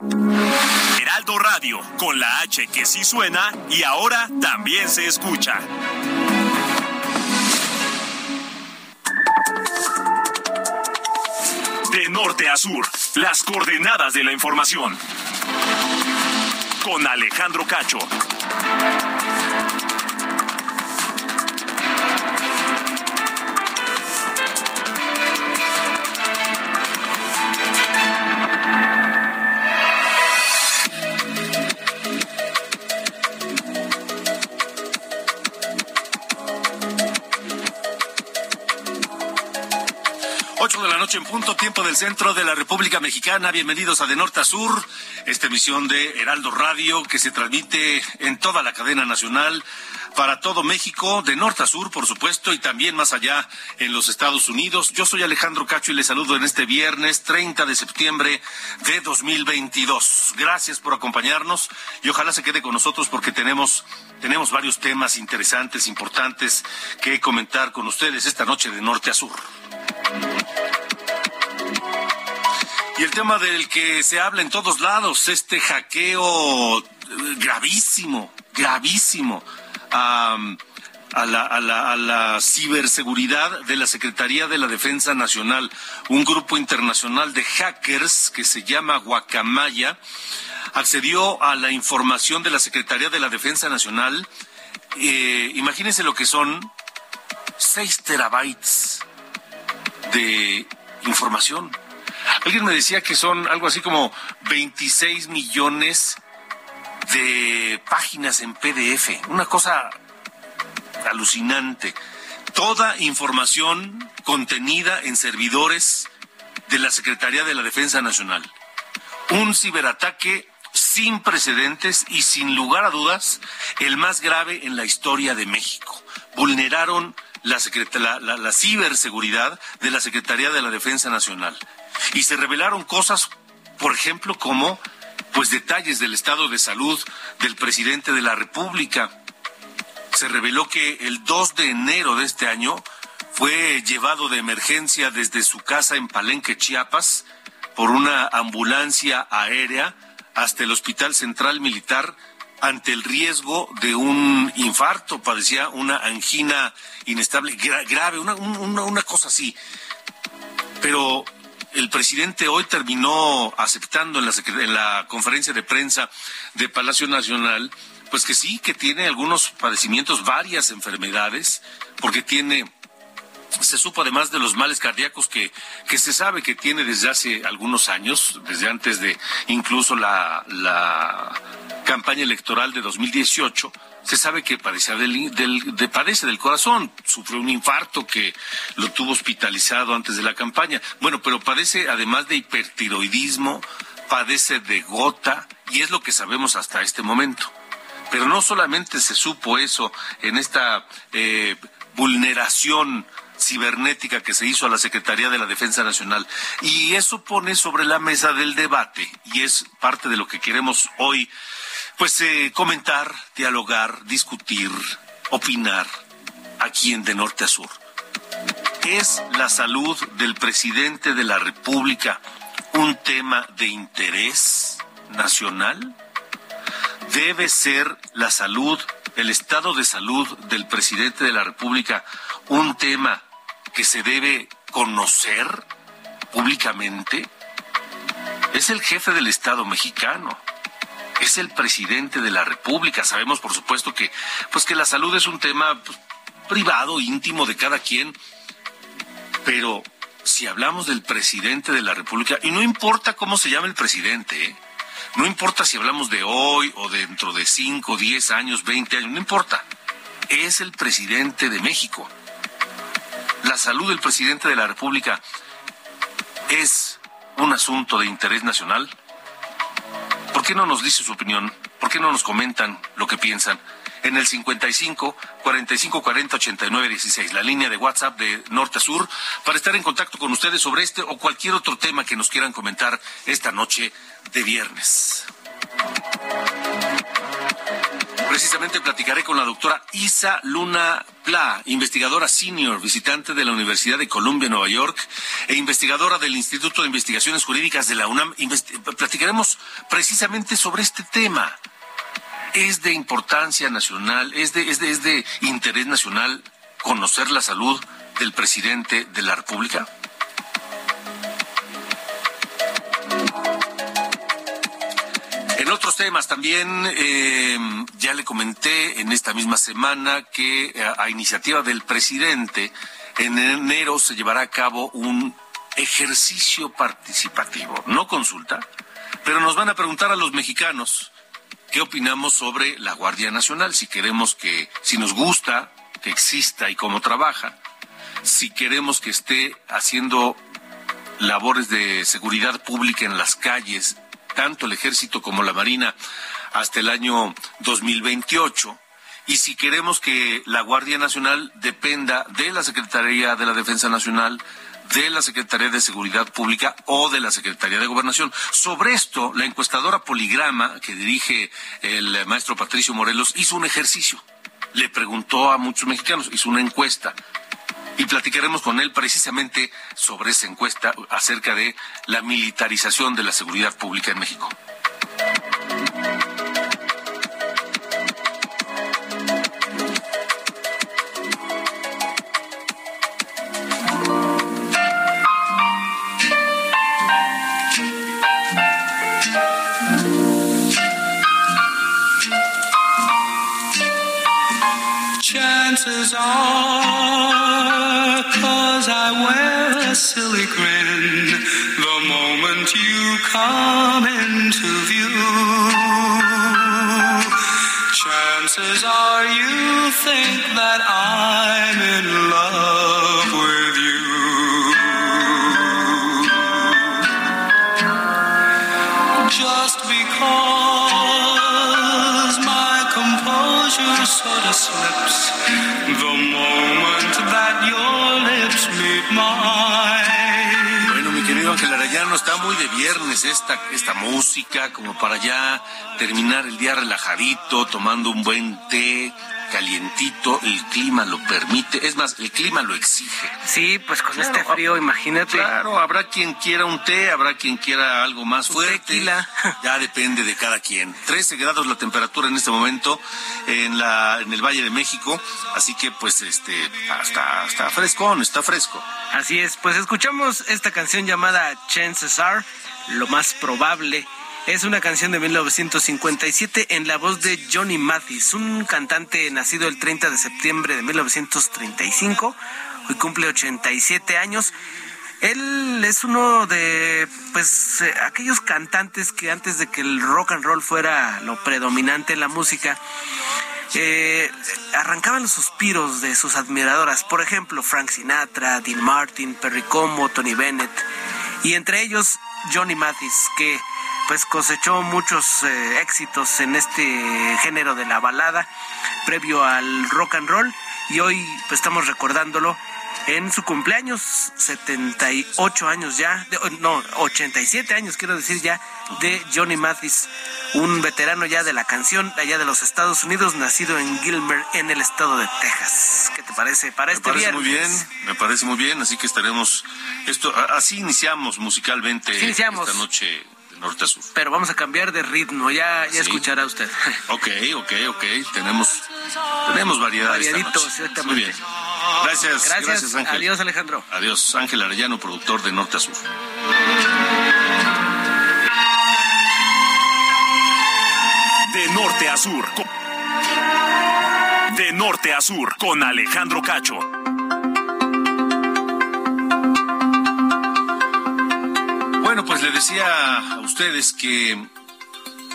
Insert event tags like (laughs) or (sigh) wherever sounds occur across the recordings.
Heraldo Radio, con la H que sí suena y ahora también se escucha. De norte a sur, las coordenadas de la información. Con Alejandro Cacho. Noche en punto, tiempo del centro de la República Mexicana. Bienvenidos a De Norte a Sur, esta emisión de Heraldo Radio que se transmite en toda la cadena nacional para todo México, de norte a sur, por supuesto, y también más allá en los Estados Unidos. Yo soy Alejandro Cacho y les saludo en este viernes 30 de septiembre de 2022. Gracias por acompañarnos y ojalá se quede con nosotros porque tenemos, tenemos varios temas interesantes, importantes que comentar con ustedes esta noche de norte a sur. Y el tema del que se habla en todos lados, este hackeo gravísimo, gravísimo a, la, a, la, a la ciberseguridad de la Secretaría de la Defensa Nacional, un grupo internacional de hackers que se llama Guacamaya, accedió a la información de la Secretaría de la Defensa Nacional. Eh, imagínense lo que son 6 terabytes de información. Alguien me decía que son algo así como 26 millones de páginas en PDF. Una cosa alucinante. Toda información contenida en servidores de la Secretaría de la Defensa Nacional. Un ciberataque sin precedentes y sin lugar a dudas el más grave en la historia de México. Vulneraron la, ciberseguridad de la Secretaría de la Defensa Nacional. Y se revelaron cosas, por ejemplo, como pues detalles del estado de salud del presidente de la República. Se reveló que el 2 de enero de este año fue llevado de emergencia desde su casa en Palenque, Chiapas, por una ambulancia aérea hasta el Hospital Central Militar ante el riesgo de un infarto, padecía una angina inestable grave, una, una cosa así. Pero el presidente hoy terminó aceptando en la, en la conferencia de prensa de Palacio Nacional, pues que sí, que tiene algunos padecimientos, varias enfermedades, porque tiene se supo además de los males cardíacos que, que se sabe que tiene desde hace algunos años, desde antes de incluso la, la campaña electoral de 2018, se sabe que padece del, del, de, padece del corazón, sufrió un infarto que lo tuvo hospitalizado antes de la campaña. Bueno, pero padece además de hipertiroidismo, padece de gota, y es lo que sabemos hasta este momento. Pero no solamente se supo eso en esta eh, vulneración cibernética que se hizo a la Secretaría de la Defensa Nacional. Y eso pone sobre la mesa del debate, y es parte de lo que queremos hoy pues eh, comentar, dialogar, discutir, opinar aquí en De Norte a Sur. ¿Es la salud del presidente de la República un tema de interés nacional? ¿Debe ser la salud, el estado de salud del presidente de la República un tema que se debe conocer públicamente? Es el jefe del Estado mexicano es el presidente de la República. Sabemos, por supuesto, que, pues que la salud es un tema pues, privado, íntimo de cada quien. Pero si hablamos del presidente de la República, y no importa cómo se llame el presidente, ¿eh? no importa si hablamos de hoy o dentro de 5, 10 años, 20 años, no importa. Es el presidente de México. La salud del presidente de la República es un asunto de interés nacional? ¿Por qué no nos dice su opinión? ¿Por qué no nos comentan lo que piensan? En el 55 45 40 89 16, la línea de WhatsApp de Norte a Sur, para estar en contacto con ustedes sobre este o cualquier otro tema que nos quieran comentar esta noche de viernes. Precisamente platicaré con la doctora Isa Luna Pla, investigadora senior, visitante de la Universidad de Columbia, Nueva York, e investigadora del Instituto de Investigaciones Jurídicas de la UNAM. platicaremos precisamente sobre este tema. ¿Es de importancia nacional, es de, es de, es de interés nacional conocer la salud del presidente de la República? Otros temas también, eh, ya le comenté en esta misma semana que eh, a, iniciativa del presidente, en enero se llevará a cabo un ejercicio participativo, no consulta, pero nos van a preguntar a los mexicanos qué opinamos sobre la Guardia Nacional, si queremos que, si nos gusta que exista y cómo trabaja, si queremos que esté haciendo labores de seguridad pública en las calles tanto el ejército como la marina hasta el año 2028 y si queremos que la Guardia Nacional dependa de la Secretaría de la Defensa Nacional, de la Secretaría de Seguridad Pública o de la Secretaría de Gobernación. Sobre esto, la encuestadora Poligrama, que dirige el maestro Patricio Morelos, hizo un ejercicio. Le preguntó a muchos mexicanos, hizo una encuesta y platicaremos con él precisamente sobre esa encuesta acerca de la militarización de la seguridad pública en México. A silly grin the moment you come into view. Chances are you think that I'm in love with you. Just because my composure sort of slips muy de viernes esta, esta música, como para ya terminar el día relajadito, tomando un buen té, calientito, el clima lo permite, es más, el clima lo exige. Sí, pues con este frío, imagínate. Claro, habrá quien quiera un té, habrá quien quiera algo más fuerte. Tequila. (laughs) Ya depende de cada quien. 13 grados la temperatura en este momento en la en el Valle de México, así que pues este está está frescón, está fresco. Así es, pues escuchamos esta canción llamada Chances Are, lo más probable es una canción de 1957 en la voz de Johnny Mathis, un cantante nacido el 30 de septiembre de 1935. Hoy cumple 87 años. Él es uno de pues aquellos cantantes que antes de que el rock and roll fuera lo predominante en la música, eh, arrancaban los suspiros de sus admiradoras. Por ejemplo, Frank Sinatra, Dean Martin, Perry Como, Tony Bennett. Y entre ellos Johnny Mathis, que pues cosechó muchos eh, éxitos en este género de la balada previo al rock and roll y hoy pues estamos recordándolo en su cumpleaños, 78 años ya, no, 87 años quiero decir ya, de Johnny Mathis, un veterano ya de la canción allá de los Estados Unidos, nacido en Gilmer, en el estado de Texas. ¿Qué te parece para me este parece muy bien, me parece muy bien, así que estaremos, esto, así iniciamos musicalmente iniciamos. esta noche norte a sur. Pero vamos a cambiar de ritmo, ya, ya escuchará usted. (laughs) Ok, ok, ok. Tenemos, tenemos variedad. Variadito, exactamente. Muy bien. Gracias, gracias, Ángel. Adiós, Alejandro. Adiós, Ángel Arellano, productor de Norte a Sur. De norte a sur. De norte a sur, con Alejandro Cacho. Bueno, pues le decía a ustedes que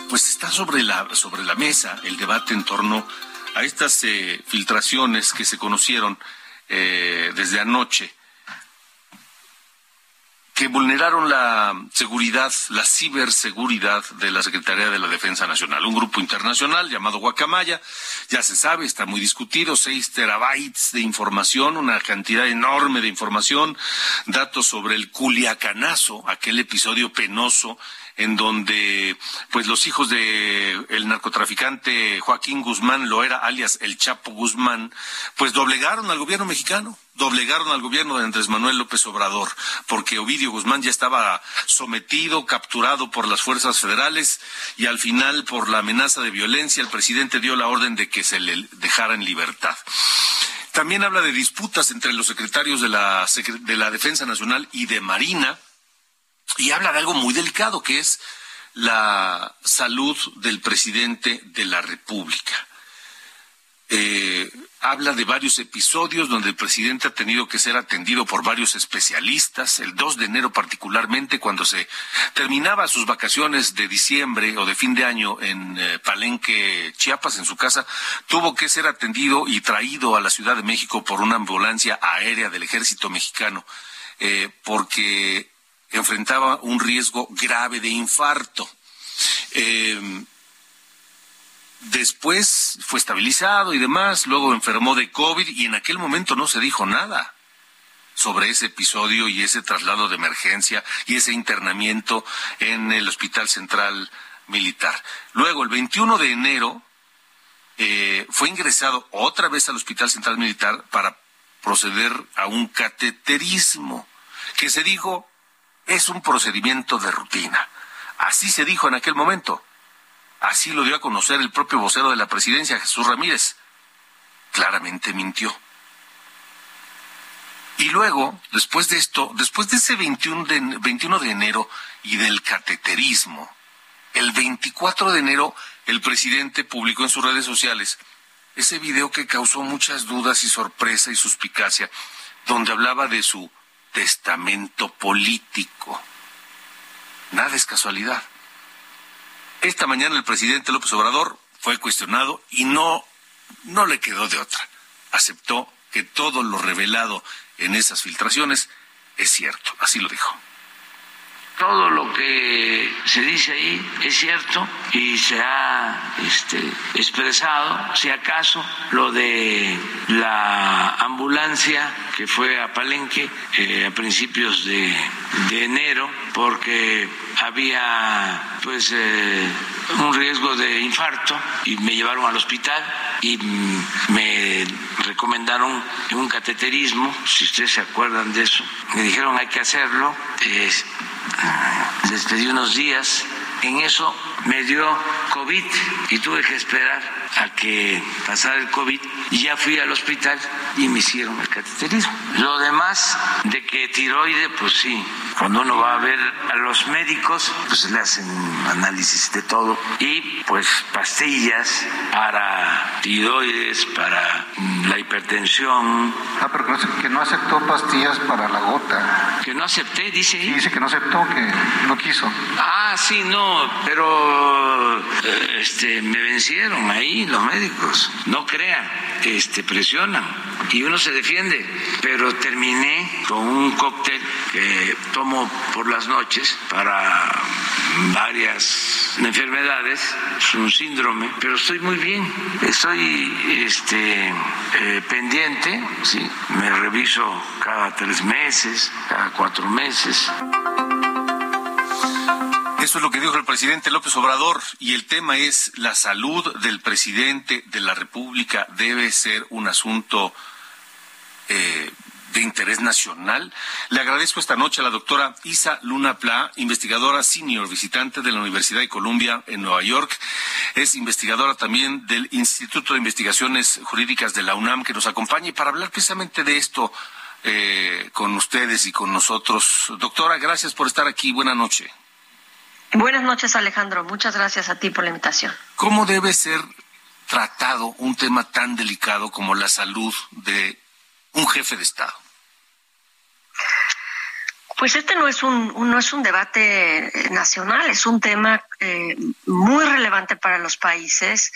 pues está sobre la, sobre la mesa el debate en torno a estas eh, filtraciones que se conocieron eh, desde anoche que vulneraron la seguridad, la ciberseguridad de la Secretaría de la Defensa Nacional. Un grupo internacional llamado Guacamaya, ya se sabe, está muy discutido, seis terabytes de información, una cantidad enorme de información, datos sobre el Culiacanazo, aquel episodio penoso en donde pues los hijos de el narcotraficante Joaquín Guzmán Loera, alias el Chapo Guzmán, pues doblegaron al gobierno mexicano, doblegaron al gobierno de Andrés Manuel López Obrador, porque Ovidio Guzmán ya estaba sometido, capturado por las fuerzas federales y al final por la amenaza de violencia el presidente dio la orden de que se le dejara en libertad. También habla de disputas entre los secretarios de la, de la Defensa Nacional y de Marina, y habla de algo muy delicado que es la salud del presidente de la República. Eh, habla de varios episodios donde el presidente ha tenido que ser atendido por varios especialistas, el 2 de enero particularmente, cuando se terminaba sus vacaciones de diciembre o de fin de año en eh, Palenque, Chiapas, en su casa, tuvo que ser atendido y traído a la Ciudad de México por una ambulancia aérea del ejército mexicano, eh, porque enfrentaba un riesgo grave de infarto. Eh, después fue estabilizado y demás, luego enfermó de COVID y en aquel momento no se dijo nada sobre ese episodio y ese traslado de emergencia y ese internamiento en el Hospital Central Militar. Luego, el 21 de enero, eh, fue ingresado otra vez al Hospital Central Militar para proceder a un cateterismo, que se dijo es un procedimiento de rutina. Así se dijo en aquel momento. Así lo dio a conocer el propio vocero de la presidencia, Jesús Ramírez. Claramente mintió. Y luego, después de esto, después de ese 21 de, 21 de enero y del cateterismo, el 24 de enero el presidente publicó en sus redes sociales ese video que causó muchas dudas y sorpresa y suspicacia, donde hablaba de su testamento político. Nada es casualidad. Esta mañana el presidente López Obrador fue cuestionado y no, no le quedó de otra. Aceptó que todo lo revelado en esas filtraciones es cierto. Así lo dijo. Todo lo que se dice ahí es cierto y se ha este, expresado, si acaso, lo de la ambulancia que fue a Palenque eh, a principios de, enero, porque había pues eh, un riesgo de infarto y me llevaron al hospital y me recomendaron un cateterismo, si ustedes se acuerdan de eso, me dijeron hay que hacerlo. Les pedí unos días, en eso me dio COVID y tuve que esperar a que pasara el COVID y ya fui al hospital y me hicieron el cateterismo. Lo demás de que tiroide, pues sí, cuando uno va a ver a los médicos, pues le hacen análisis de todo y pues pastillas para tiroides, para la hipertensión. Ah, pero que no aceptó pastillas para la gota. Que no acepté, dice. Sí, dice que no aceptó, que no quiso. Ah, sí, no, pero eh, este, me vencieron ahí los médicos. No crean, este, presionan y uno se defiende. Pero terminé con un cóctel que tomo por las noches para varias enfermedades, es un síndrome, pero estoy muy bien, estoy este, eh, pendiente, me reviso cada tres meses, cada cuatro meses. Eso es lo que dijo el presidente López Obrador y el tema es la salud del presidente de la República debe ser un asunto eh, de interés nacional. Le agradezco esta noche a la doctora Isa Luna Pla, investigadora senior visitante de la Universidad de Columbia en Nueva York. Es investigadora también del Instituto de Investigaciones Jurídicas de la UNAM, que nos acompaña para hablar precisamente de esto eh, con ustedes y con nosotros. Doctora, gracias por estar aquí. Buenas noches. Buenas noches, Alejandro. Muchas gracias a ti por la invitación. ¿Cómo debe ser tratado un tema tan delicado como la salud de un jefe de Estado? Pues este no es un, no es un debate eh, nacional, es un tema eh, muy relevante para los países,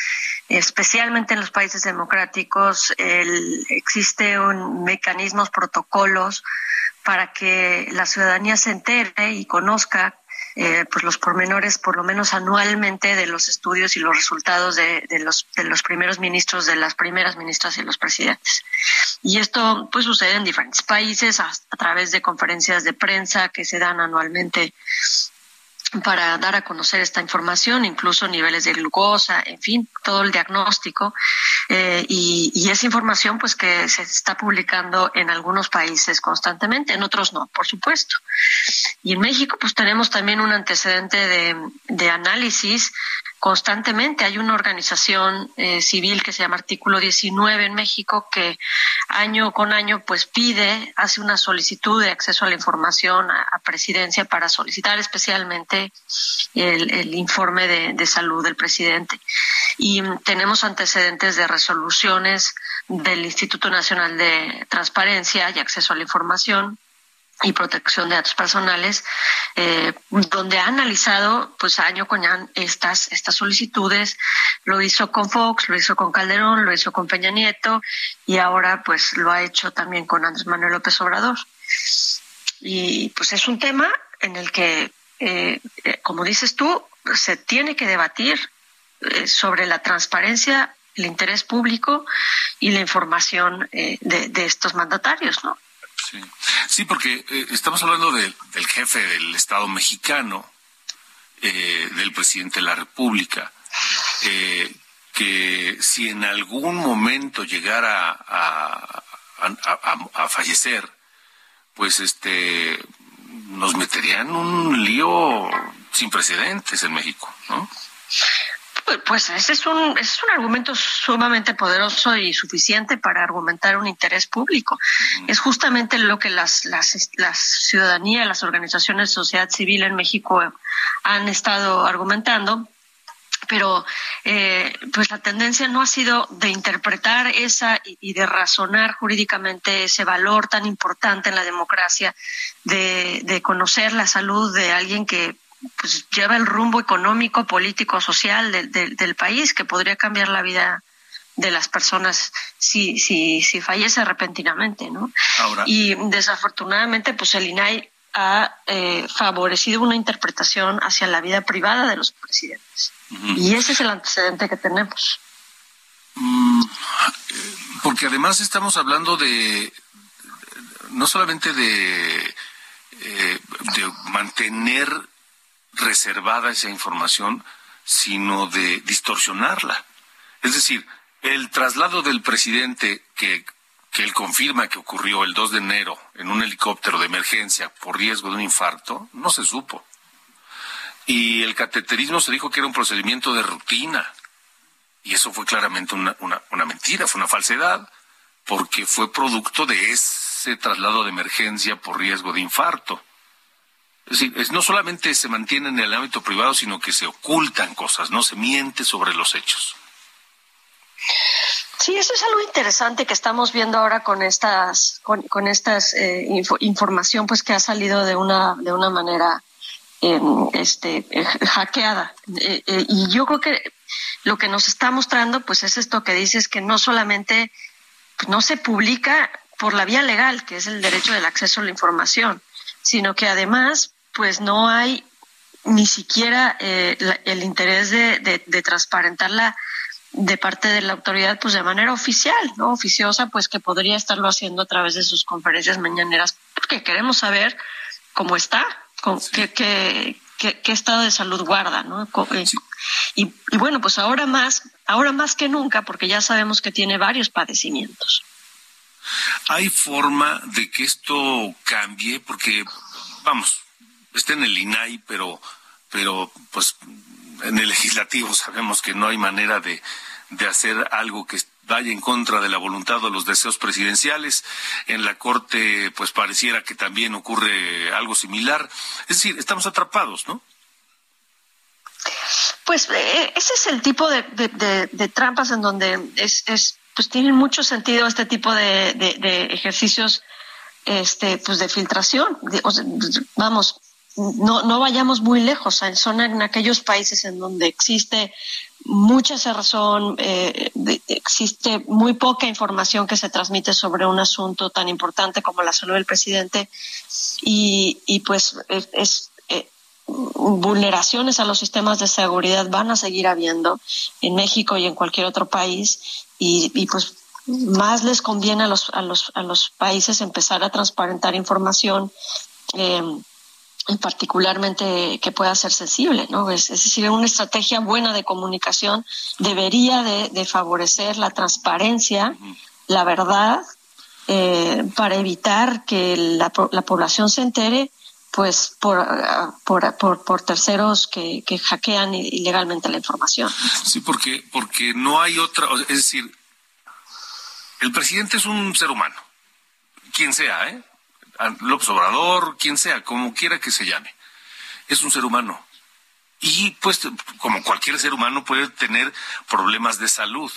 especialmente en los países democráticos. El, existe un mecanismos, protocolos para que la ciudadanía se entere y conozca eh, pues los pormenores, por lo menos anualmente, de los estudios y los resultados de, los, de los primeros ministros, de las primeras ministras y los presidentes. Y esto pues sucede en diferentes países a través de conferencias de prensa que se dan anualmente para dar a conocer esta información, incluso niveles de glucosa, en fin, todo el diagnóstico. Eh, y, y, esa información, pues que se está publicando en algunos países constantemente, en otros no, por supuesto. Y en México, pues tenemos también un antecedente de, de análisis constantemente. Hay una organización eh, civil que se llama Artículo 19 en México que año con año pues pide, hace una solicitud de acceso a la información a, presidencia para solicitar especialmente el, informe de, de, salud del presidente. Y tenemos antecedentes de resoluciones del Instituto Nacional de Transparencia y Acceso a la Información y protección de datos personales, eh, donde ha analizado pues año con año estas, estas solicitudes. Lo hizo con Fox, lo hizo con Calderón, lo hizo con Peña Nieto y ahora pues lo ha hecho también con Andrés Manuel López Obrador. Y pues es un tema en el que, eh, eh, como dices tú, se tiene que debatir sobre la transparencia, el interés público y la información de, de estos mandatarios, ¿no? Sí, porque eh, estamos hablando del jefe del Estado mexicano, eh, del presidente de la República, eh, que si en algún momento llegara a, a, fallecer, pues este nos meterían un lío sin precedentes en México, ¿no? Pues, pues ese es un, es un argumento sumamente poderoso y suficiente para argumentar un interés público. Es justamente lo que las, las, las ciudadanía, las organizaciones de sociedad civil en México han estado argumentando pero eh, pues la tendencia no ha sido de interpretar esa y, de razonar jurídicamente ese valor tan importante en la democracia de, de conocer la salud de alguien que pues lleva el rumbo económico, político, social del país que podría cambiar la vida de las personas si, si, si fallece repentinamente, ¿no? y desafortunadamente, pues el INAI ha eh, favorecido una interpretación hacia la vida privada de los presidentes. Y ese es el antecedente que tenemos. Mm, porque además estamos hablando de, no solamente de, eh, de mantener reservada esa información, sino de distorsionarla. Es decir, el traslado del presidente que, que él confirma que ocurrió el 2 de enero en un helicóptero de emergencia por riesgo de un infarto, no se supo. Y el cateterismo se dijo que era un procedimiento de rutina. Y eso fue claramente una, una, una mentira, fue una falsedad, porque fue producto de ese traslado de emergencia por riesgo de infarto. No solamente se mantiene en el ámbito privado, sino que se ocultan cosas, no se miente sobre los hechos. Sí, eso es algo interesante que estamos viendo ahora con estas, con, estas eh, información, pues que ha salido de una de una manera em, este eh, hackeada. Eh, y yo creo que lo que nos está mostrando, pues es esto que dices que no solamente pues, no se publica por la vía legal, que es el derecho del acceso a la información, sino que además pues no hay ni siquiera eh, el interés de, de, transparentarla de parte de la autoridad pues de manera oficial, ¿no? Oficiosa, pues que podría estarlo haciendo a través de sus conferencias mañaneras, porque queremos saber cómo está, qué, qué, qué, estado de salud guarda, ¿no? Eh, y, y bueno, pues ahora más, ahora más que nunca, porque ya sabemos que tiene varios padecimientos. ¿Hay forma de que esto cambie? Porque, vamos, está en el INAI, pero, pero pues en el legislativo sabemos que no hay manera de, de hacer algo que vaya en contra de la voluntad o los deseos presidenciales. En la Corte, pues pareciera que también ocurre algo similar. Es decir, estamos atrapados, ¿no? Pues eh, ese es el tipo de, de, trampas en donde es, es, pues tienen mucho sentido este tipo de, ejercicios este, pues de filtración. vamos, no, no vayamos muy lejos, son en aquellos países en donde existe mucha cerrazón, eh, existe muy poca información que se transmite sobre un asunto tan importante como la salud del presidente. Y, y pues es, eh, vulneraciones a los sistemas de seguridad van a seguir habiendo en México y en cualquier otro país. Y, y pues más les conviene a los, a los, a los países empezar a transparentar información eh, y particularmente que pueda ser sensible, ¿no? Es, decir, una estrategia buena de comunicación debería de, favorecer la transparencia, la verdad, eh, para evitar que la, población se entere pues por, por, por, terceros que, que, hackean ilegalmente la información. Sí, porque, porque no hay otra, es decir, el presidente es un ser humano, quien sea, ¿eh? López Obrador, quien sea, como quiera que se llame. Es un ser humano. Y pues, como cualquier ser humano, puede tener problemas de salud.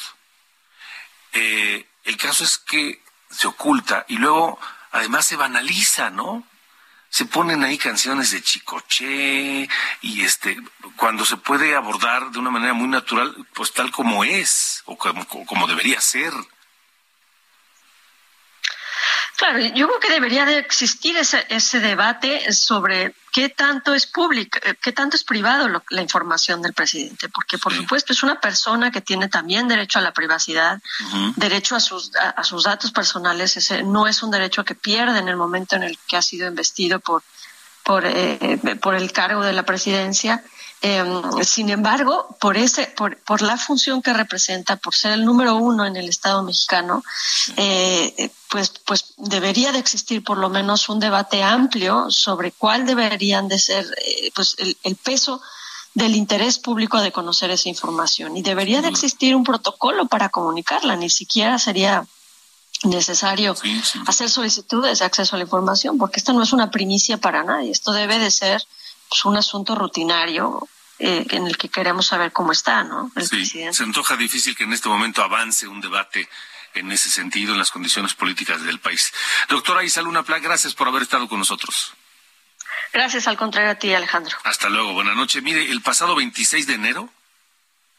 Eh, el caso es que se oculta y luego, además, se banaliza, ¿no? Se ponen ahí canciones de Chicoche y este, cuando se puede abordar de una manera muy natural, pues tal como es o como debería ser. Claro, yo creo que debería de existir ese, ese debate sobre qué tanto es público, eh, qué tanto es privado la información del presidente, porque por supuesto es una persona que tiene también derecho a la privacidad, derecho a sus, a, sus datos personales, ese no es un derecho que pierde en el momento en el que ha sido investido por, por, eh, eh, por el cargo de la presidencia Em, sin embargo, por ese, por, por, la función que representa, por ser el número uno en el Estado mexicano, eh, pues, pues debería de existir por lo menos un debate amplio sobre cuál deberían de ser, eh, pues el, peso del interés público de conocer esa información. Y debería de existir un protocolo para comunicarla, ni siquiera sería necesario hacer solicitudes de acceso a la información, porque esto no es una primicia para nadie, esto debe de ser pues, un asunto rutinario eh, en el que queremos saber cómo está, ¿no? El presidente. Se antoja difícil que en este momento avance un debate en ese sentido, en las condiciones políticas del país. Doctora Isaluna Pla, gracias por haber estado con nosotros. Gracias, al contrario a ti, Alejandro. Hasta luego, buenas noches. Mire, el pasado 26 de enero,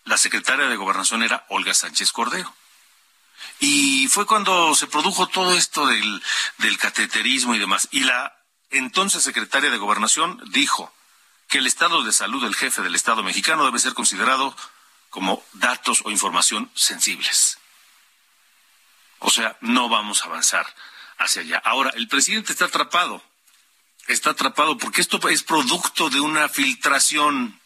la secretaria de Gobernación era Olga Sánchez Cordero. Y fue cuando se produjo todo esto del, del cateterismo y demás. Y la entonces secretaria de Gobernación dijo, que el estado de salud del jefe del Estado mexicano debe ser considerado como datos o información sensibles. O sea, no vamos a avanzar hacia allá. Ahora, el presidente está atrapado. Está atrapado porque esto es producto de una filtración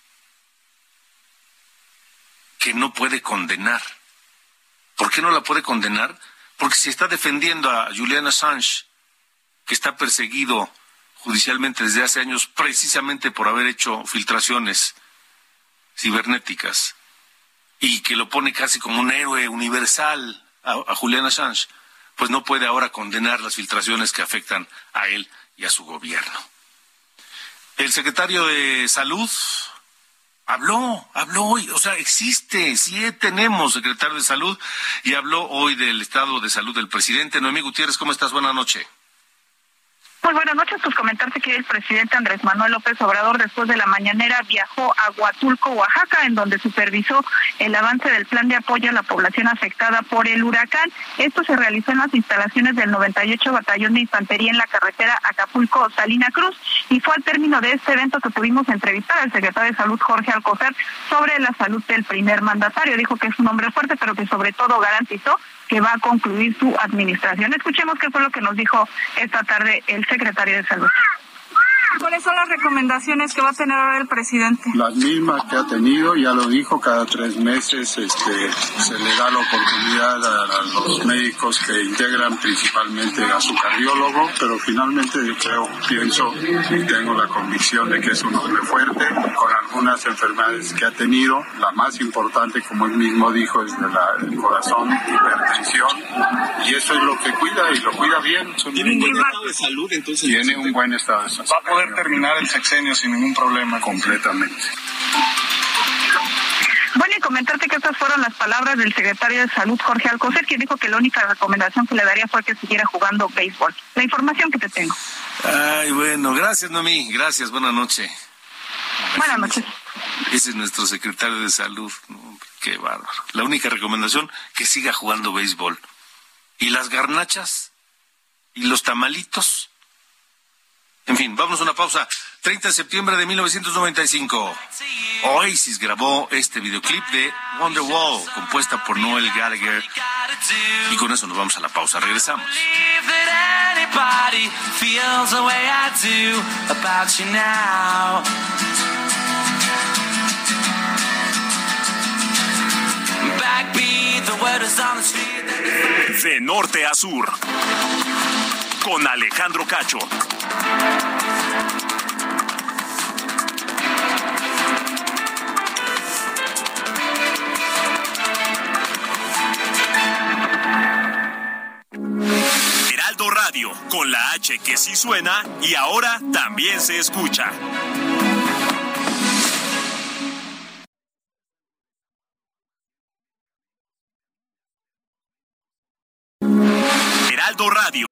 que no puede condenar. ¿Por qué no la puede condenar? Porque si está defendiendo a Julian Assange, que está perseguido judicialmente desde hace años precisamente por haber hecho filtraciones cibernéticas y que lo pone casi como un héroe universal a, Julián Assange, pues no puede ahora condenar las filtraciones que afectan a él y a su gobierno. El secretario de Salud habló, habló hoy, o sea, existe, sí tenemos secretario de Salud y habló hoy del estado de salud del presidente. Noemí Gutiérrez, ¿cómo estás? Buenas noches. Pues buenas noches, pues comentarte que el presidente Andrés Manuel López Obrador después de la mañanera viajó a Huatulco, Oaxaca, en donde supervisó el avance del plan de apoyo a la población afectada por el huracán. Esto se realizó en las instalaciones del 98 Batallón de Infantería en la carretera Acapulco-Salina Cruz y fue al término de este evento que tuvimos entrevistar al secretario de Salud Jorge Alcocer sobre la salud del primer mandatario. Dijo que es un hombre fuerte, pero que sobre todo garantizó que va a concluir su administración. Escuchemos qué fue lo que nos dijo esta tarde el secretario de Salud. ¿Cuáles son las recomendaciones que va a tener ahora el presidente? Las mismas que ha tenido, ya lo dijo, cada tres meses este, se le da la oportunidad a, los médicos que integran principalmente a su cardiólogo, pero finalmente yo creo, pienso y tengo la convicción de que es un hombre fuerte, con algunas enfermedades que ha tenido, la más importante, como él mismo dijo, es de la, del corazón, hipertensión, y eso es lo que cuida y lo cuida bien. ¿Tiene un buen estado de salud entonces? Tiene un buen estado de salud terminar el sexenio sin ningún problema. Completamente. Bueno, y comentarte que estas fueron las palabras del secretario de Salud, Jorge Alcocer, quien dijo que la única recomendación que le daría fue que siguiera jugando béisbol. La información que te tengo. Ay, bueno, gracias, Noemí. Gracias, buena noche. Buenas noches. Ese es nuestro secretario de salud. qué bárbaro. La única recomendación, que siga jugando béisbol. ¿Y las garnachas? ¿Y los tamalitos? En fin, vamos a una pausa. 30 de septiembre de 1995. Oasis grabó este videoclip de Wonderwall, compuesta por Noel Gallagher. Y con eso nos vamos a la pausa. Regresamos. De norte a sur. Con Alejandro Cacho. Heraldo Radio, con la H que sí suena y ahora también se escucha. Heraldo Radio.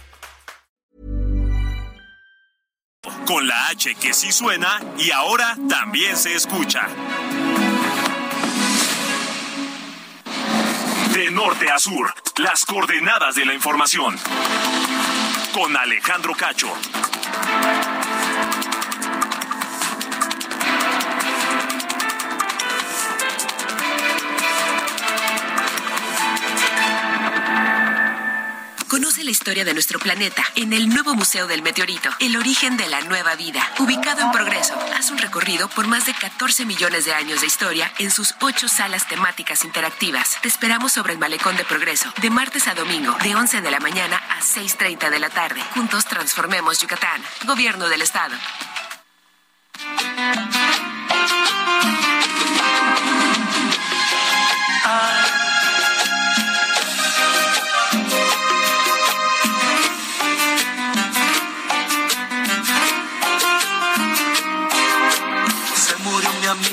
Con la H que sí suena y ahora también se escucha. De norte a sur, las coordenadas de la información. Con Alejandro Cacho. Historia de nuestro planeta en el nuevo Museo del Meteorito, el origen de la nueva vida, ubicado en Progreso. Haz un recorrido por más de 14 millones de años de historia en sus ocho salas temáticas interactivas. Te esperamos sobre el Malecón de Progreso, de martes a domingo, de 11 de la mañana a 6.30 de la tarde. Juntos transformemos Yucatán. Gobierno del Estado.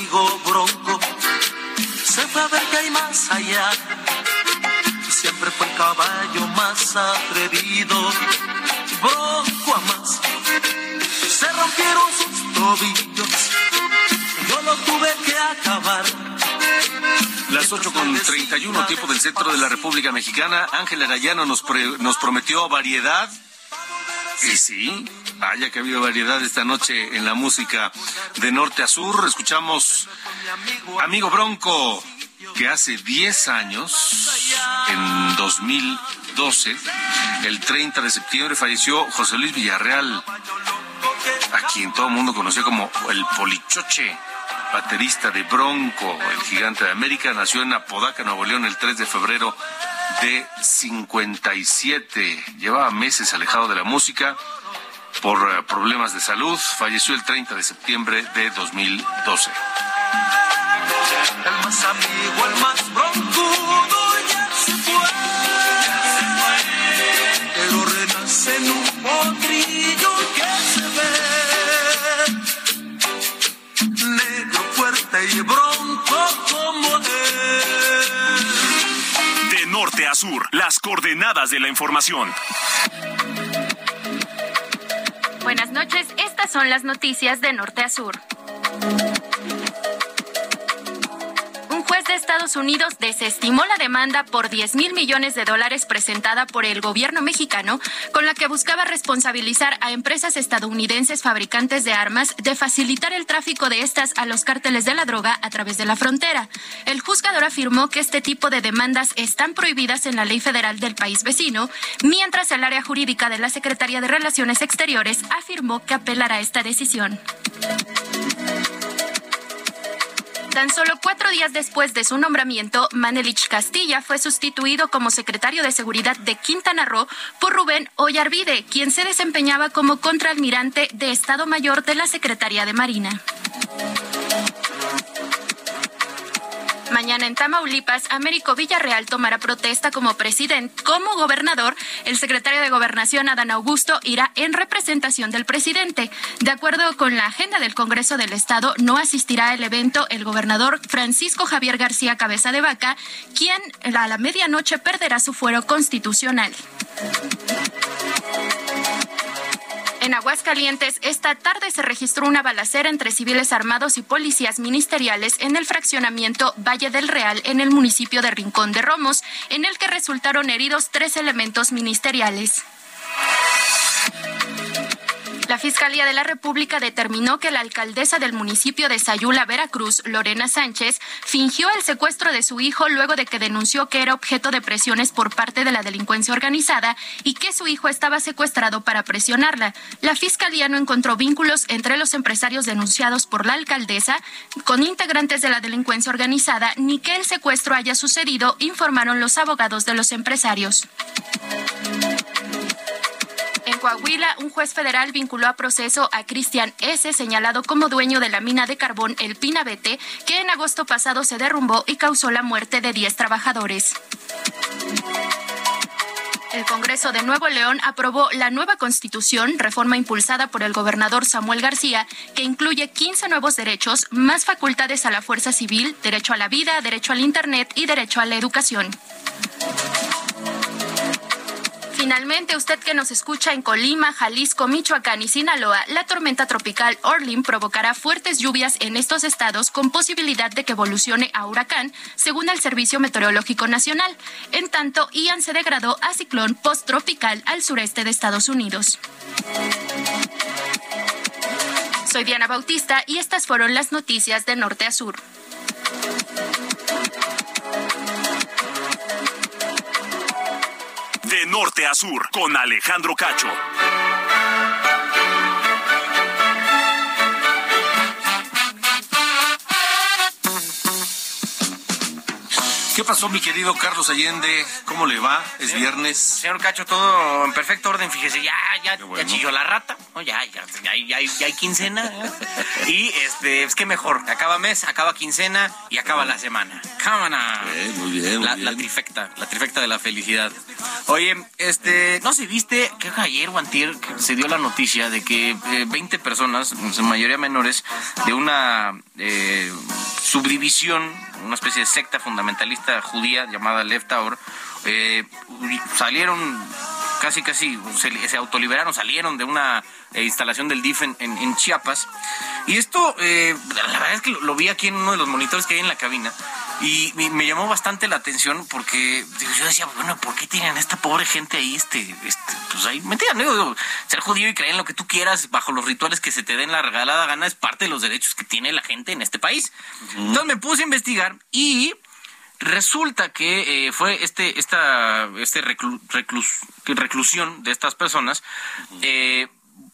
Amigo Bronco, se fue a ver qué hay más allá. Y siempre fue el caballo más atrevido. Bronco a más, se rompieron sus tobillos. Yo lo tuve que acabar. Las 8 con 31, tiempo del centro de la República Mexicana. Ángel Arayano nos, pre- nos prometió variedad. Y sí, vaya que ha habido variedad esta noche en la música de norte a sur. Escuchamos Amigo Bronco, que hace 10 años, en 2012, el 30 de septiembre, falleció José Luis Villarreal, a quien todo el mundo conoció como el Polichoche baterista de Bronco, el gigante de América, nació en Apodaca, Nuevo León, el 3 de febrero de 57. Llevaba meses alejado de la música por eh, problemas de salud. Falleció el 30 de septiembre de 2012. El más amigo, el más broncudo ya se fue. Pero renace en un potrillo que se ve. Negro, fuerte y bronco como él. De norte a sur, las coordenadas de la información. Buenas noches, estas son las noticias de norte a sur. Estados Unidos desestimó la demanda por 10 mil millones de dólares presentada por el gobierno mexicano, con la que buscaba responsabilizar a empresas estadounidenses fabricantes de armas de facilitar el tráfico de estas a los cárteles de la droga a través de la frontera. El juzgador afirmó que este tipo de demandas están prohibidas en la ley federal del país vecino, mientras el área jurídica de la Secretaría de Relaciones Exteriores afirmó que apelará a esta decisión. Tan solo cuatro días después de su nombramiento, Manelich Castilla fue sustituido como secretario de Seguridad de Quintana Roo por Rubén Ollarvide, quien se desempeñaba como contraalmirante de Estado Mayor de la Secretaría de Marina. Mañana en Tamaulipas, Américo Villarreal tomará protesta como presidente. Como gobernador, el secretario de Gobernación, Adán Augusto, irá en representación del presidente. De acuerdo con la agenda del Congreso del Estado, no asistirá al evento el gobernador Francisco Javier García Cabeza de Vaca, quien a la medianoche perderá su fuero constitucional. En Aguascalientes, esta tarde se registró una balacera entre civiles armados y policías ministeriales en el fraccionamiento Valle del Real, en el municipio de Rincón de Romos, en el que resultaron heridos tres elementos ministeriales. Fiscalía de la República determinó que la alcaldesa del municipio de Sayula, Veracruz, Lorena Sánchez, fingió el secuestro de su hijo luego de que denunció que era objeto de presiones por parte de la delincuencia organizada y que su hijo estaba secuestrado para presionarla. La Fiscalía no encontró vínculos entre los empresarios denunciados por la alcaldesa con integrantes de la delincuencia organizada ni que el secuestro haya sucedido, informaron los abogados de los empresarios. Coahuila, un juez federal vinculó a proceso a Cristian S., señalado como dueño de la mina de carbón El Pinabete, que en agosto pasado se derrumbó y causó la muerte de 10 trabajadores. El Congreso de Nuevo León aprobó la nueva Constitución, reforma impulsada por el gobernador Samuel García, que incluye 15 nuevos derechos, más facultades a la fuerza civil, derecho a la vida, derecho al Internet y derecho a la educación. Finalmente, usted que nos escucha en Colima, Jalisco, Michoacán y Sinaloa, la tormenta tropical Orlin provocará fuertes lluvias en estos estados con posibilidad de que evolucione a huracán, según el Servicio Meteorológico Nacional. En tanto, Ian se degradó a ciclón posttropical al sureste de Estados Unidos. Soy Diana Bautista y estas fueron las noticias de norte a sur. De norte a sur, con Alejandro Cacho. ¿Qué pasó, mi querido Carlos Allende? ¿Cómo le va? Es viernes. Señor Cacho, todo en perfecto orden. Fíjese, ya, ya, ya chilló la rata. ¿no? Ya, ya, ya, ya, ya hay quincena. ¿eh? Y este, es que mejor. Acaba mes, acaba quincena y acaba la semana. Cámara. muy bien, muy la, bien. la trifecta, la trifecta de la felicidad. Oye, este, no sé, viste que ayer o antier se dio la noticia de que eh, 20 personas, en su mayoría menores, de una eh, subdivisión, una especie de secta fundamentalista judía llamada Leftaur, eh, salieron casi casi se, se autoliberaron, salieron de una eh, instalación del DIF en, en- en Chiapas. Y esto, eh, la verdad es que lo, lo vi aquí en uno de los monitores que hay en la cabina. Y me, me llamó bastante la atención porque digo, yo decía, bueno, ¿por qué tienen a esta pobre gente ahí? Este, este, pues ahí, mentira, no digo, ser judío y creer en lo que tú quieras bajo los rituales que se te den la regalada gana es parte de los derechos que tiene la gente en este país. Entonces me puse a investigar y Resulta que eh, fue este, esta este reclu- reclus- reclusión de estas personas eh,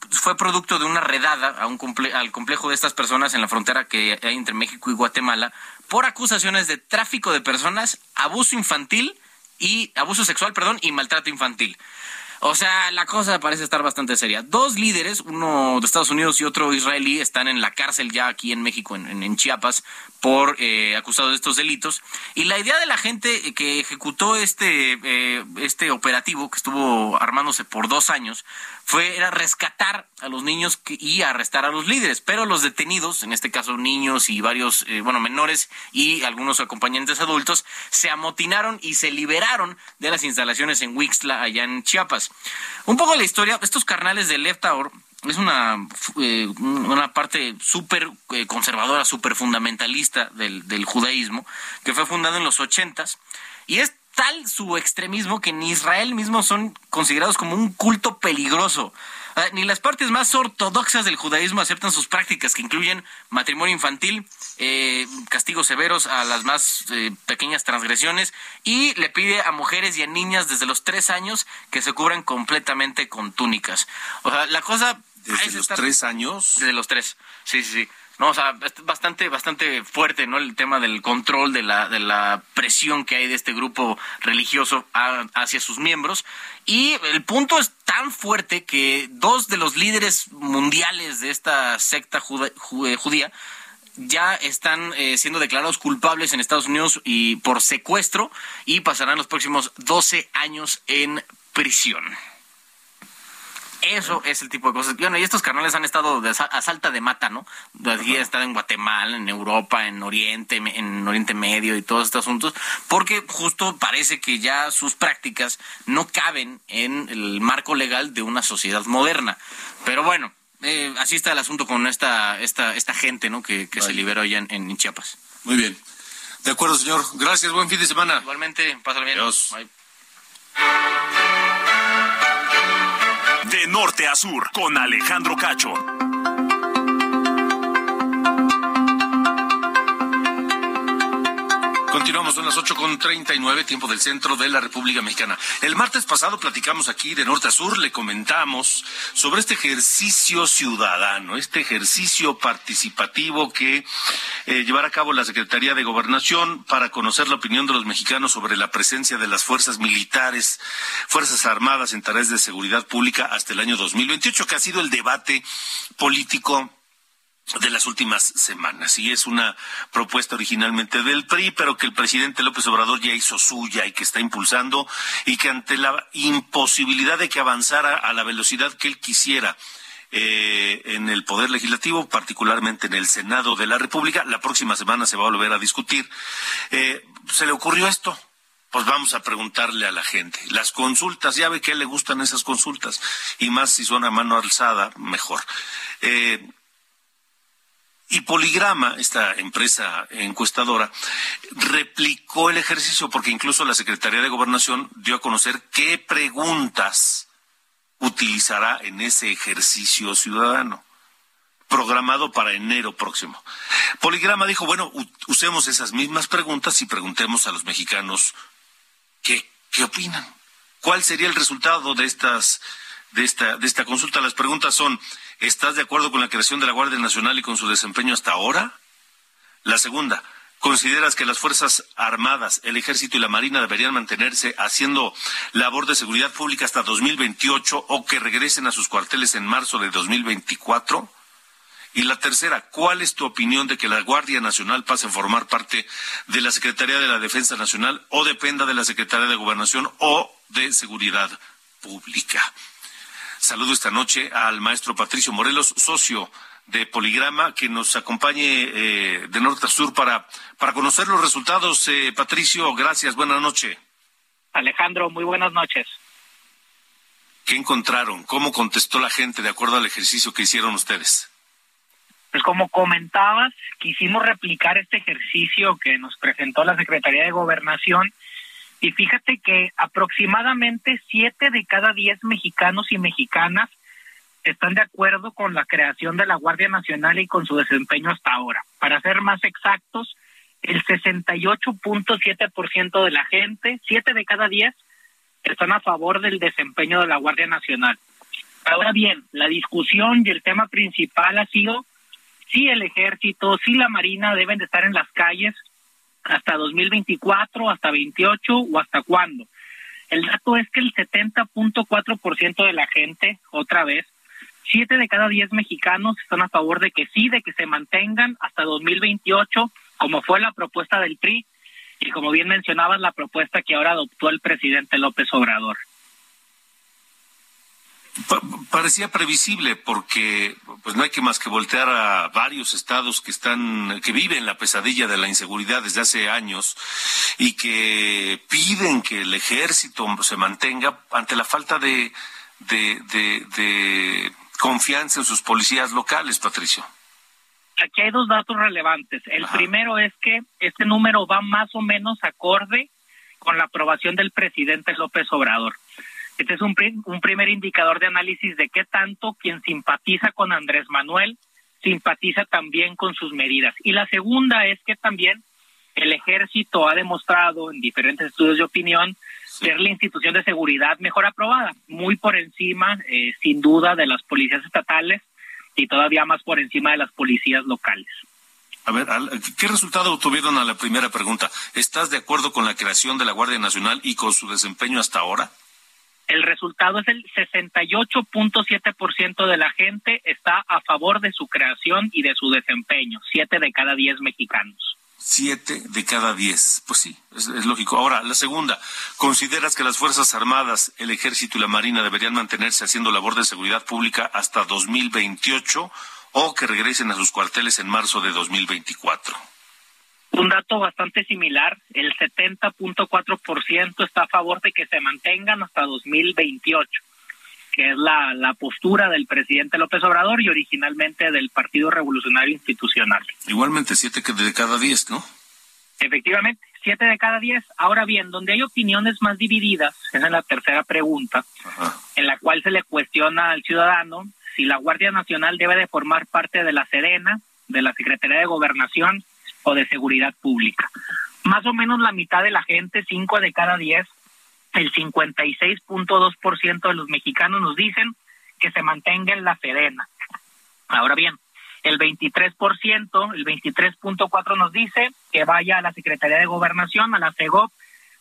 fue producto de una redada a un comple- al complejo de estas personas en la frontera que hay entre México y Guatemala por acusaciones de tráfico de personas, abuso infantil y abuso sexual, perdón, y maltrato infantil. O sea, la cosa parece estar bastante seria. Dos líderes, uno de Estados Unidos y otro israelí, están en la cárcel ya aquí en México, en, Chiapas, por eh, acusados de estos delitos. Y la idea de la gente que ejecutó este, eh, este operativo, que estuvo armándose por dos años, fue era rescatar a los niños y arrestar a los líderes. Pero los detenidos, en este caso niños y varios, eh, bueno, menores y algunos acompañantes adultos, se amotinaron y se liberaron de las instalaciones en Wixla, allá en Chiapas. Un poco la historia, estos carnales de Leftaur es una, eh, una parte súper eh, conservadora, súper fundamentalista del, del judaísmo, que fue fundado en los ochentas, y es tal su extremismo que en Israel mismo son considerados como un culto peligroso. Ah, Ni las partes más ortodoxas del judaísmo aceptan sus prácticas, que incluyen matrimonio infantil, eh, castigos severos a las más pequeñas transgresiones, y le pide a mujeres y a niñas desde los tres años que se cubran completamente con túnicas. O sea, la cosa... ¿Desde es los tres años? Desde los tres, sí, sí, sí. No, o sea, es bastante, bastante fuerte, ¿no? El tema del control de la, de la presión que hay de este grupo religioso hacia sus miembros. Y el punto es tan fuerte que dos de los líderes mundiales de esta secta eh, judía ya están eh, siendo declarados culpables en Estados Unidos y por secuestro y pasarán los próximos 12 años en prisión. Eso es el tipo de cosas. Bueno, y estos canales han estado a salta de mata, ¿no? Aquí estado en Guatemala, en Europa, en Oriente, en Oriente Medio y todos estos asuntos, porque justo parece que ya sus prácticas no caben en el marco legal de una sociedad moderna. Pero bueno, eh, así está el asunto con esta, esta, esta gente, ¿no? Que, se liberó allá en, Chiapas. Muy bien. De acuerdo, señor. Gracias, buen fin de semana. Igualmente, pásalo bien. Adiós. Norte a sur, con Alejandro Cacho. Continuamos, son las ocho con nueve, tiempo del centro de la República Mexicana. El martes pasado platicamos aquí de norte a sur, le comentamos sobre este ejercicio ciudadano, este ejercicio participativo que eh, llevará a cabo la Secretaría de Gobernación para conocer la opinión de los mexicanos sobre la presencia de las fuerzas militares, fuerzas armadas en tareas de seguridad pública hasta el año 2028, que ha sido el debate político de las últimas semanas. Y es una propuesta originalmente del PRI, pero que el presidente López Obrador ya hizo suya y que está impulsando y que ante la imposibilidad de que avanzara a la velocidad que él quisiera, eh, en el Poder Legislativo, particularmente en el Senado de la República. La próxima semana se va a volver a discutir. Eh, se le ocurrió esto. Pues vamos a preguntarle a la gente. Las consultas, ya ve que le gustan esas consultas. Y más si son a mano alzada, mejor. Eh, y Poligrama, esta empresa encuestadora, replicó el ejercicio porque incluso la Secretaría de Gobernación dio a conocer qué preguntas utilizará en ese ejercicio ciudadano programado para enero próximo. Poligrama dijo, bueno, usemos esas mismas preguntas y preguntemos a los mexicanos qué, qué opinan. ¿Cuál sería el resultado de estas de esta de esta consulta? Las preguntas son ¿Estás de acuerdo con la creación de la Guardia Nacional y con su desempeño hasta ahora? La segunda, ¿consideras que las Fuerzas Armadas, el Ejército y la Marina deberían mantenerse haciendo labor de seguridad pública hasta 2028 o que regresen a sus cuarteles en marzo de 2024? Y la tercera, ¿cuál es tu opinión de que la Guardia Nacional pase a formar parte de la Secretaría de la Defensa Nacional o dependa de la Secretaría de Gobernación o de Seguridad Pública? Saludo esta noche al maestro Patricio Morelos, socio de Poligrama, que nos acompañe eh, de norte a sur para, para conocer los resultados. Eh, Patricio, gracias, buenas noches. Alejandro, muy buenas noches. ¿Qué encontraron? ¿Cómo contestó la gente de acuerdo al ejercicio que hicieron ustedes? Pues como comentabas, quisimos replicar este ejercicio que nos presentó la Secretaría de Gobernación y fíjate que aproximadamente siete de cada diez mexicanos y mexicanas están de acuerdo con la creación de la Guardia Nacional y con su desempeño hasta ahora. Para ser más exactos, el 68.7% de la gente, siete de cada diez, están a favor del desempeño de la Guardia Nacional. Ahora bien, la discusión y el tema principal ha sido si el ejército, si la marina deben de estar en las calles hasta 2024, hasta 28 o hasta cuándo. El dato es que el 70.4% de la gente, otra vez, siete de cada diez mexicanos están a favor de que sí, de que se mantengan hasta 2028, como fue la propuesta del PRI y como bien mencionabas, la propuesta que ahora adoptó el presidente López Obrador parecía previsible porque pues no hay que más que voltear a varios estados que están que viven la pesadilla de la inseguridad desde hace años y que piden que el ejército se mantenga ante la falta de de, de, confianza en sus policías locales, Patricio. Aquí hay dos datos relevantes. El primero es que este número va más o menos acorde con la aprobación del presidente López Obrador. Este es un, un primer indicador de análisis de qué tanto quien simpatiza con Andrés Manuel simpatiza también con sus medidas. Y la segunda es que también el ejército ha demostrado en diferentes estudios de opinión ser la institución de seguridad mejor aprobada, muy por encima, eh, sin duda, de las policías estatales y todavía más por encima de las policías locales. A ver, ¿qué resultado obtuvieron a la primera pregunta? ¿Estás de acuerdo con la creación de la Guardia Nacional y con su desempeño hasta ahora? El resultado es el 68.7% de la gente está a favor de su creación y de su desempeño, siete de cada diez mexicanos. Siete de cada diez, pues sí, es, es, lógico. Ahora, la segunda, ¿consideras que las Fuerzas Armadas, el Ejército y la Marina deberían mantenerse haciendo labor de seguridad pública hasta 2028 o que regresen a sus cuarteles en marzo de 2024? Un dato bastante similar, el 70.4% está a favor de que se mantengan hasta 2028, que es la, la postura del presidente López Obrador y originalmente del Partido Revolucionario Institucional. Igualmente, siete de cada diez, ¿no? Efectivamente, siete de cada diez. Ahora bien, donde hay opiniones más divididas, es en la tercera pregunta, Ajá. en la cual se le cuestiona al ciudadano si la Guardia Nacional debe de formar parte de la Serena, de la Secretaría de Gobernación o de seguridad pública. Más o menos la mitad de la gente, cinco de cada diez, el 56.2% de los mexicanos nos dicen que se mantenga en la Serena. Ahora bien, el 23%, el 23.4% nos dice que vaya a la Secretaría de Gobernación, a la CEGOP,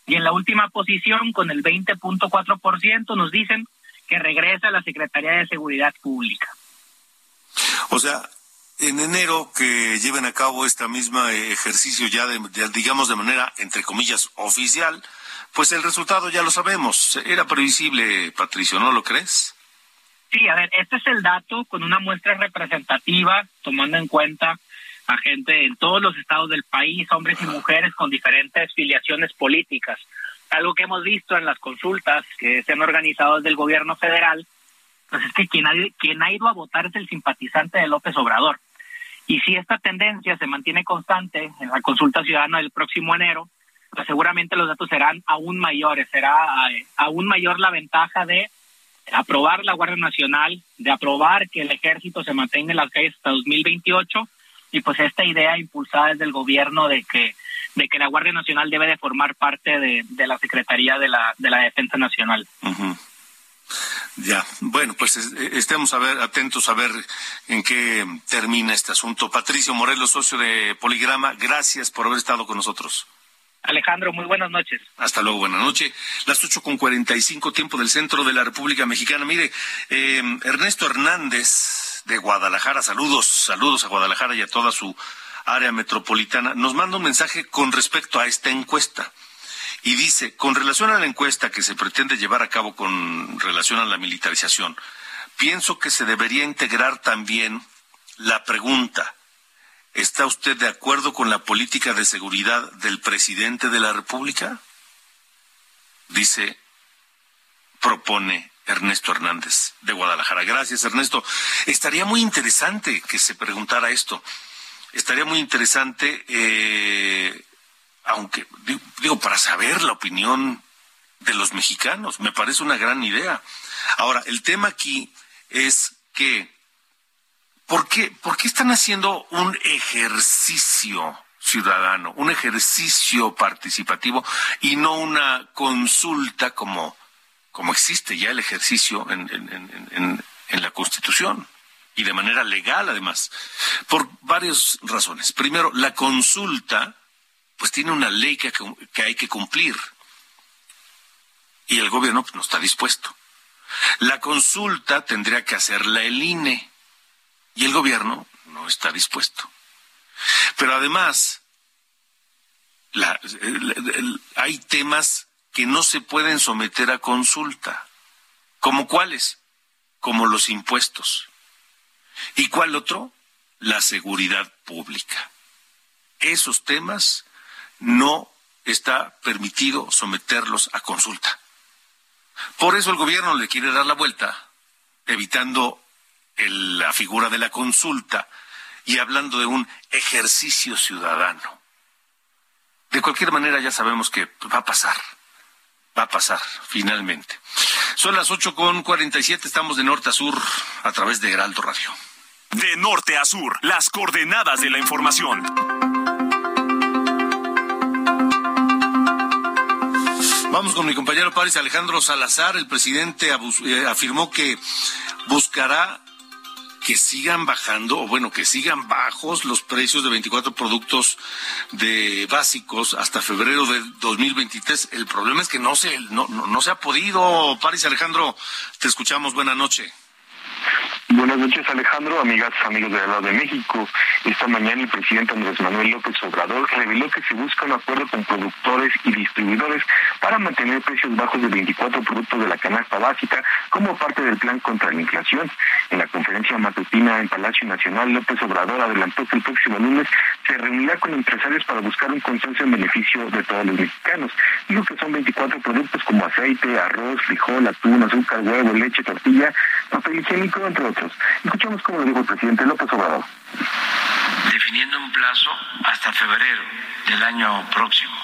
y en la última posición, con el 20.4%, nos dicen que regresa a la Secretaría de Seguridad Pública. O sea, en enero que lleven a cabo este mismo ejercicio ya, de, de, digamos, de manera, entre comillas, oficial, pues el resultado ya lo sabemos. Era previsible, Patricio, ¿no lo crees? Sí, a ver, este es el dato con una muestra representativa, tomando en cuenta a gente en todos los estados del país, hombres y mujeres con diferentes filiaciones políticas. Algo que hemos visto en las consultas que se han organizado desde el gobierno federal, pues es que quien ha, quien ha ido a votar es el simpatizante de López Obrador. Y si esta tendencia se mantiene constante en la consulta ciudadana del próximo enero, pues seguramente los datos serán aún mayores, será eh, aún mayor la ventaja de aprobar la Guardia Nacional, de aprobar que el ejército se mantenga en las calles hasta 2028 y pues esta idea impulsada desde el gobierno de que de que la Guardia Nacional debe de formar parte de, de la Secretaría de la, de la Defensa Nacional. Uh. Ya, bueno, pues estemos a ver, atentos a ver en qué termina este asunto. Patricio Morelos, socio de Poligrama, gracias por haber estado con nosotros. Alejandro, muy buenas noches. Hasta luego, buenas noches. Las ocho con cuarenta y cinco, tiempo del centro de la República Mexicana. Mire, eh, Ernesto Hernández de Guadalajara, saludos, saludos a Guadalajara y a toda su área metropolitana, nos manda un mensaje con respecto a esta encuesta. Y dice, con relación a la encuesta que se pretende llevar a cabo con relación a la militarización, pienso que se debería integrar también la pregunta, ¿está usted de acuerdo con la política de seguridad del presidente de la República? Dice, propone Ernesto Hernández de Guadalajara. Gracias, Ernesto. Estaría muy interesante que se preguntara esto. Estaría muy interesante eh, aunque digo, para saber la opinión de los mexicanos, me parece una gran idea. Ahora, el tema aquí es que, ¿por qué, ¿por qué están haciendo un ejercicio ciudadano, un ejercicio participativo y no una consulta como, como existe ya el ejercicio en, en, en, en la Constitución? y de manera legal además, por varias razones. Primero, la consulta pues tiene una ley que, que hay que cumplir. Y el gobierno pues, no está dispuesto. La consulta tendría que hacerla el INE. Y el gobierno no está dispuesto. Pero además, hay temas que no se pueden someter a consulta. ¿Como cuáles? Como los impuestos. ¿Y cuál otro? La seguridad pública. Esos temas no está permitido someterlos a consulta. Por eso el gobierno le quiere dar la vuelta, evitando la figura de la consulta y hablando de un ejercicio ciudadano. De cualquier manera ya sabemos que va a pasar, va a pasar finalmente. Son las ocho con cuarenta y siete, estamos de norte a sur a través de Heraldo Radio. De norte a sur, las coordenadas de la información. Vamos con mi compañero Paris Alejandro Salazar. El presidente eh, afirmó que buscará que sigan bajando, o bueno, que sigan bajos los precios de 24 productos de básicos hasta febrero de 2023. El problema es que no se, no, no, no se ha podido. Paris Alejandro, te escuchamos. Buena noche. Buenas noches, Alejandro, amigas, amigos de lado de México. Esta mañana el presidente Andrés Manuel López Obrador reveló que se busca un acuerdo con productores y distribuidores para mantener precios bajos de 24 productos de la canasta básica como parte del plan contra la inflación. En la conferencia matutina en Palacio Nacional, López Obrador adelantó que el próximo lunes se reunirá con empresarios para buscar un consenso en beneficio de todos los mexicanos. Dijo que son 24 productos como aceite, arroz, frijol, atún, azúcar, huevo, leche, tortilla, papel higiénico, entre otros. Escuchamos cómo lo dijo el presidente López Obrador. Definiendo un plazo hasta febrero del año próximo.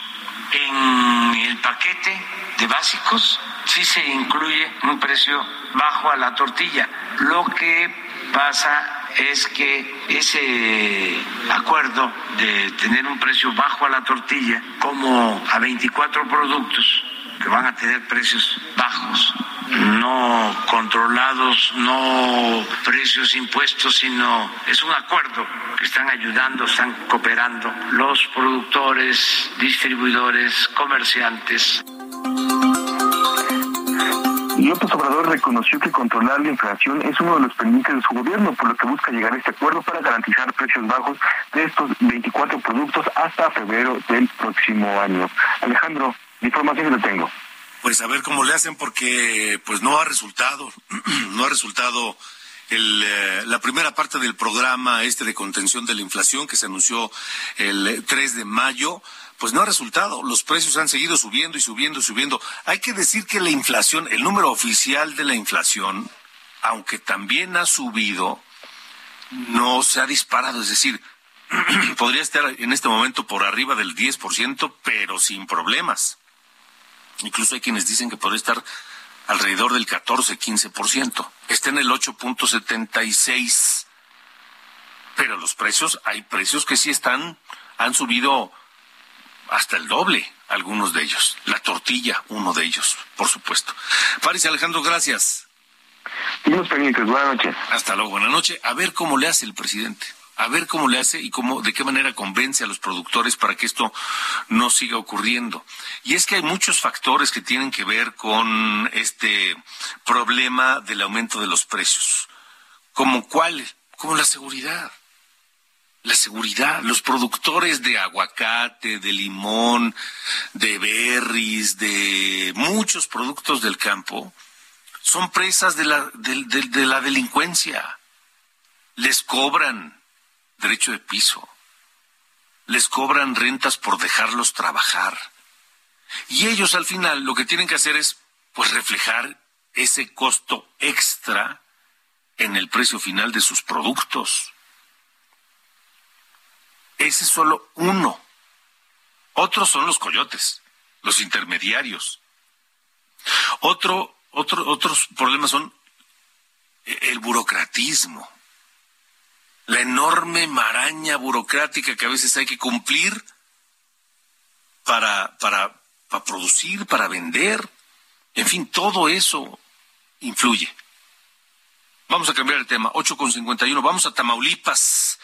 En el paquete de básicos sí se incluye un precio bajo a la tortilla. Lo que pasa es que ese acuerdo de tener un precio bajo a la tortilla, como a 24 productos que van a tener precios bajos, no controlados, no precios impuestos, sino es un acuerdo que están ayudando, están cooperando los productores, distribuidores, comerciantes. López Obrador reconoció que controlar la inflación es uno de los pendientes de su gobierno, por lo que busca llegar a este acuerdo para garantizar precios bajos de estos 24 productos hasta febrero del próximo año. Alejandro, información que lo tengo pues a ver cómo le hacen porque pues no ha resultado, (clears throat) no ha resultado el, eh, la primera parte del programa este de contención de la inflación que se anunció el 3 de mayo, pues no ha resultado. Los precios han seguido subiendo y subiendo y subiendo. Hay que decir que la inflación, el número oficial de la inflación, aunque también ha subido, no se ha disparado. Es decir, (clears throat) podría estar en este momento por arriba del 10%, pero sin problemas. Incluso hay quienes dicen que podría estar alrededor del 14-15%. Está en el 8.76. Pero los precios, hay precios que sí están, han subido hasta el doble, algunos de ellos. La tortilla, uno de ellos, por supuesto. Faris Alejandro, gracias. pendientes, buenas noches. Hasta luego, buenas noches. A ver cómo le hace el presidente a ver cómo le hace y cómo, de qué manera convence a los productores para que esto no siga ocurriendo. Y es que hay muchos factores que tienen que ver con este problema del aumento de los precios. ¿Como cuál? Como la seguridad. La seguridad, los productores de aguacate, de limón, de berries, de muchos productos del campo, son presas de la, de la delincuencia. Les cobran, derecho de piso. Les cobran rentas por dejarlos trabajar. Y ellos al final lo que tienen que hacer es pues reflejar ese costo extra en el precio final de sus productos. Ese es solo uno. Otros son los coyotes, los intermediarios. Otro, otro, otros problemas son el burocratismo la enorme maraña burocrática que a veces hay que cumplir para, para, para producir, para vender. En fin, todo eso influye. Vamos a cambiar el tema. 8.51. Vamos a Tamaulipas.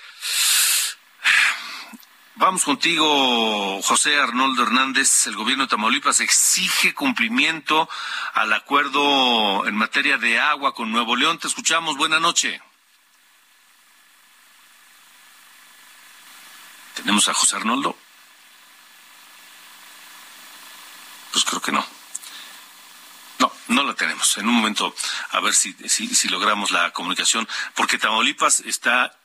Vamos contigo, José Arnoldo Hernández. El gobierno de Tamaulipas exige cumplimiento al acuerdo en materia de agua con Nuevo León. Te escuchamos. Buena noche. ¿Tenemos a José Arnoldo? Pues creo que no. No, no la tenemos. En un momento, a ver si, si, logramos la comunicación, porque Tamaulipas está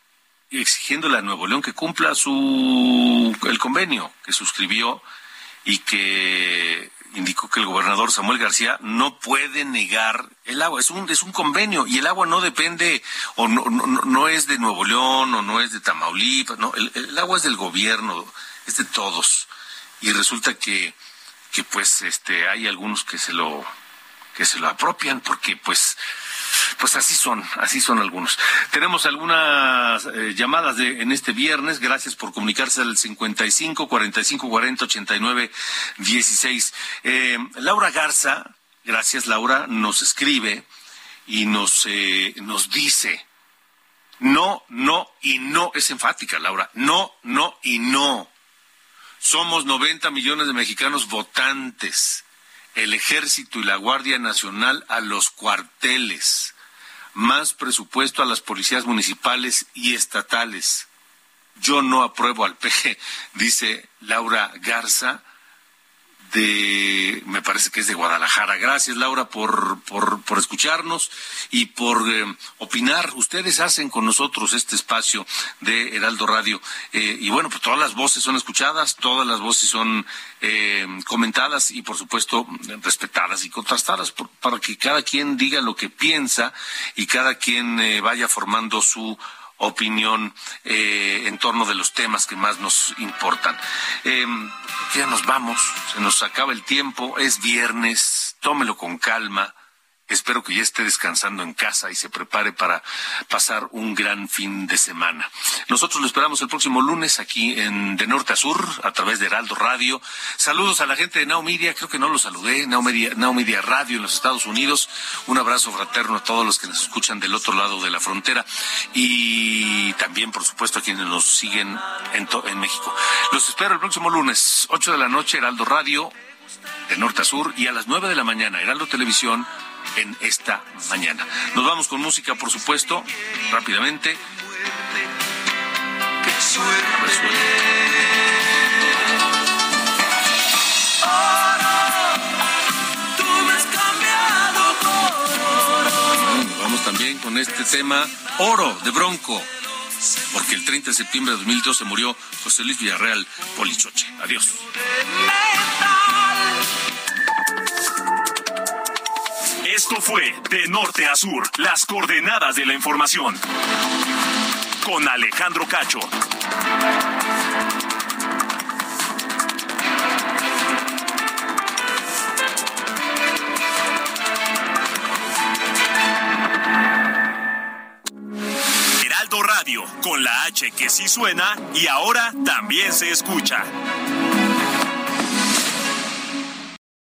exigiéndole a Nuevo León que cumpla su el convenio que suscribió y que indicó que el gobernador Samuel García no puede negar el agua. Es un, es un convenio y el agua no depende o no, no, no es de Nuevo León o no es de Tamaulipas. No, el, el, agua es del gobierno, es de todos. Y resulta que, que pues este, hay algunos que se lo, que se lo apropian porque pues pues así son, así son algunos. Tenemos algunas eh, llamadas de, en este viernes. Gracias por comunicarse al 55 45 40 89 16. Eh, Laura Garza, gracias Laura, nos escribe y nos, eh, nos dice No, no y no. Es enfática, Laura. No, no y no. Somos 90 millones de mexicanos votantes. El ejército y la Guardia Nacional a los cuarteles. Más presupuesto a las policías municipales y estatales. Yo no apruebo al PG, (laughs) dice Laura Garza de, me parece que es de Guadalajara. Gracias, Laura, por, por, por escucharnos y por eh, opinar. Ustedes hacen con nosotros este espacio de Heraldo Radio. Eh, y bueno, pues todas las voces son escuchadas, todas las voces son eh, comentadas y, por supuesto, respetadas y contrastadas para que cada quien diga lo que piensa y cada quien vaya formando su opinión eh, en torno de los temas que más nos importan. Eh, ya nos vamos, se nos acaba el tiempo, es viernes, tómelo con calma. Espero que ya esté descansando en casa y se prepare para pasar un gran fin de semana. Nosotros lo esperamos el próximo lunes aquí en De Norte a Sur a través de Heraldo Radio. Saludos a la gente de Now Media, creo que no lo saludé, Now Media, Radio en los Estados Unidos. Un abrazo fraterno a todos los que nos escuchan del otro lado de la frontera y también, por supuesto, a quienes nos siguen en, en México. Los espero el próximo lunes, 8 de la noche, Heraldo Radio de norte a sur y a las 9 de la mañana, Heraldo Televisión en esta mañana. Nos vamos con música, por supuesto, rápidamente. Vamos también con este tema Oro de Bronco, porque el 30 de septiembre de 2012 murió José Luis Villarreal Polichoche. Adiós. Esto fue De Norte a Sur, las coordenadas de la información. Con Alejandro Cacho. Heraldo Radio, con la H que sí suena y ahora también se escucha.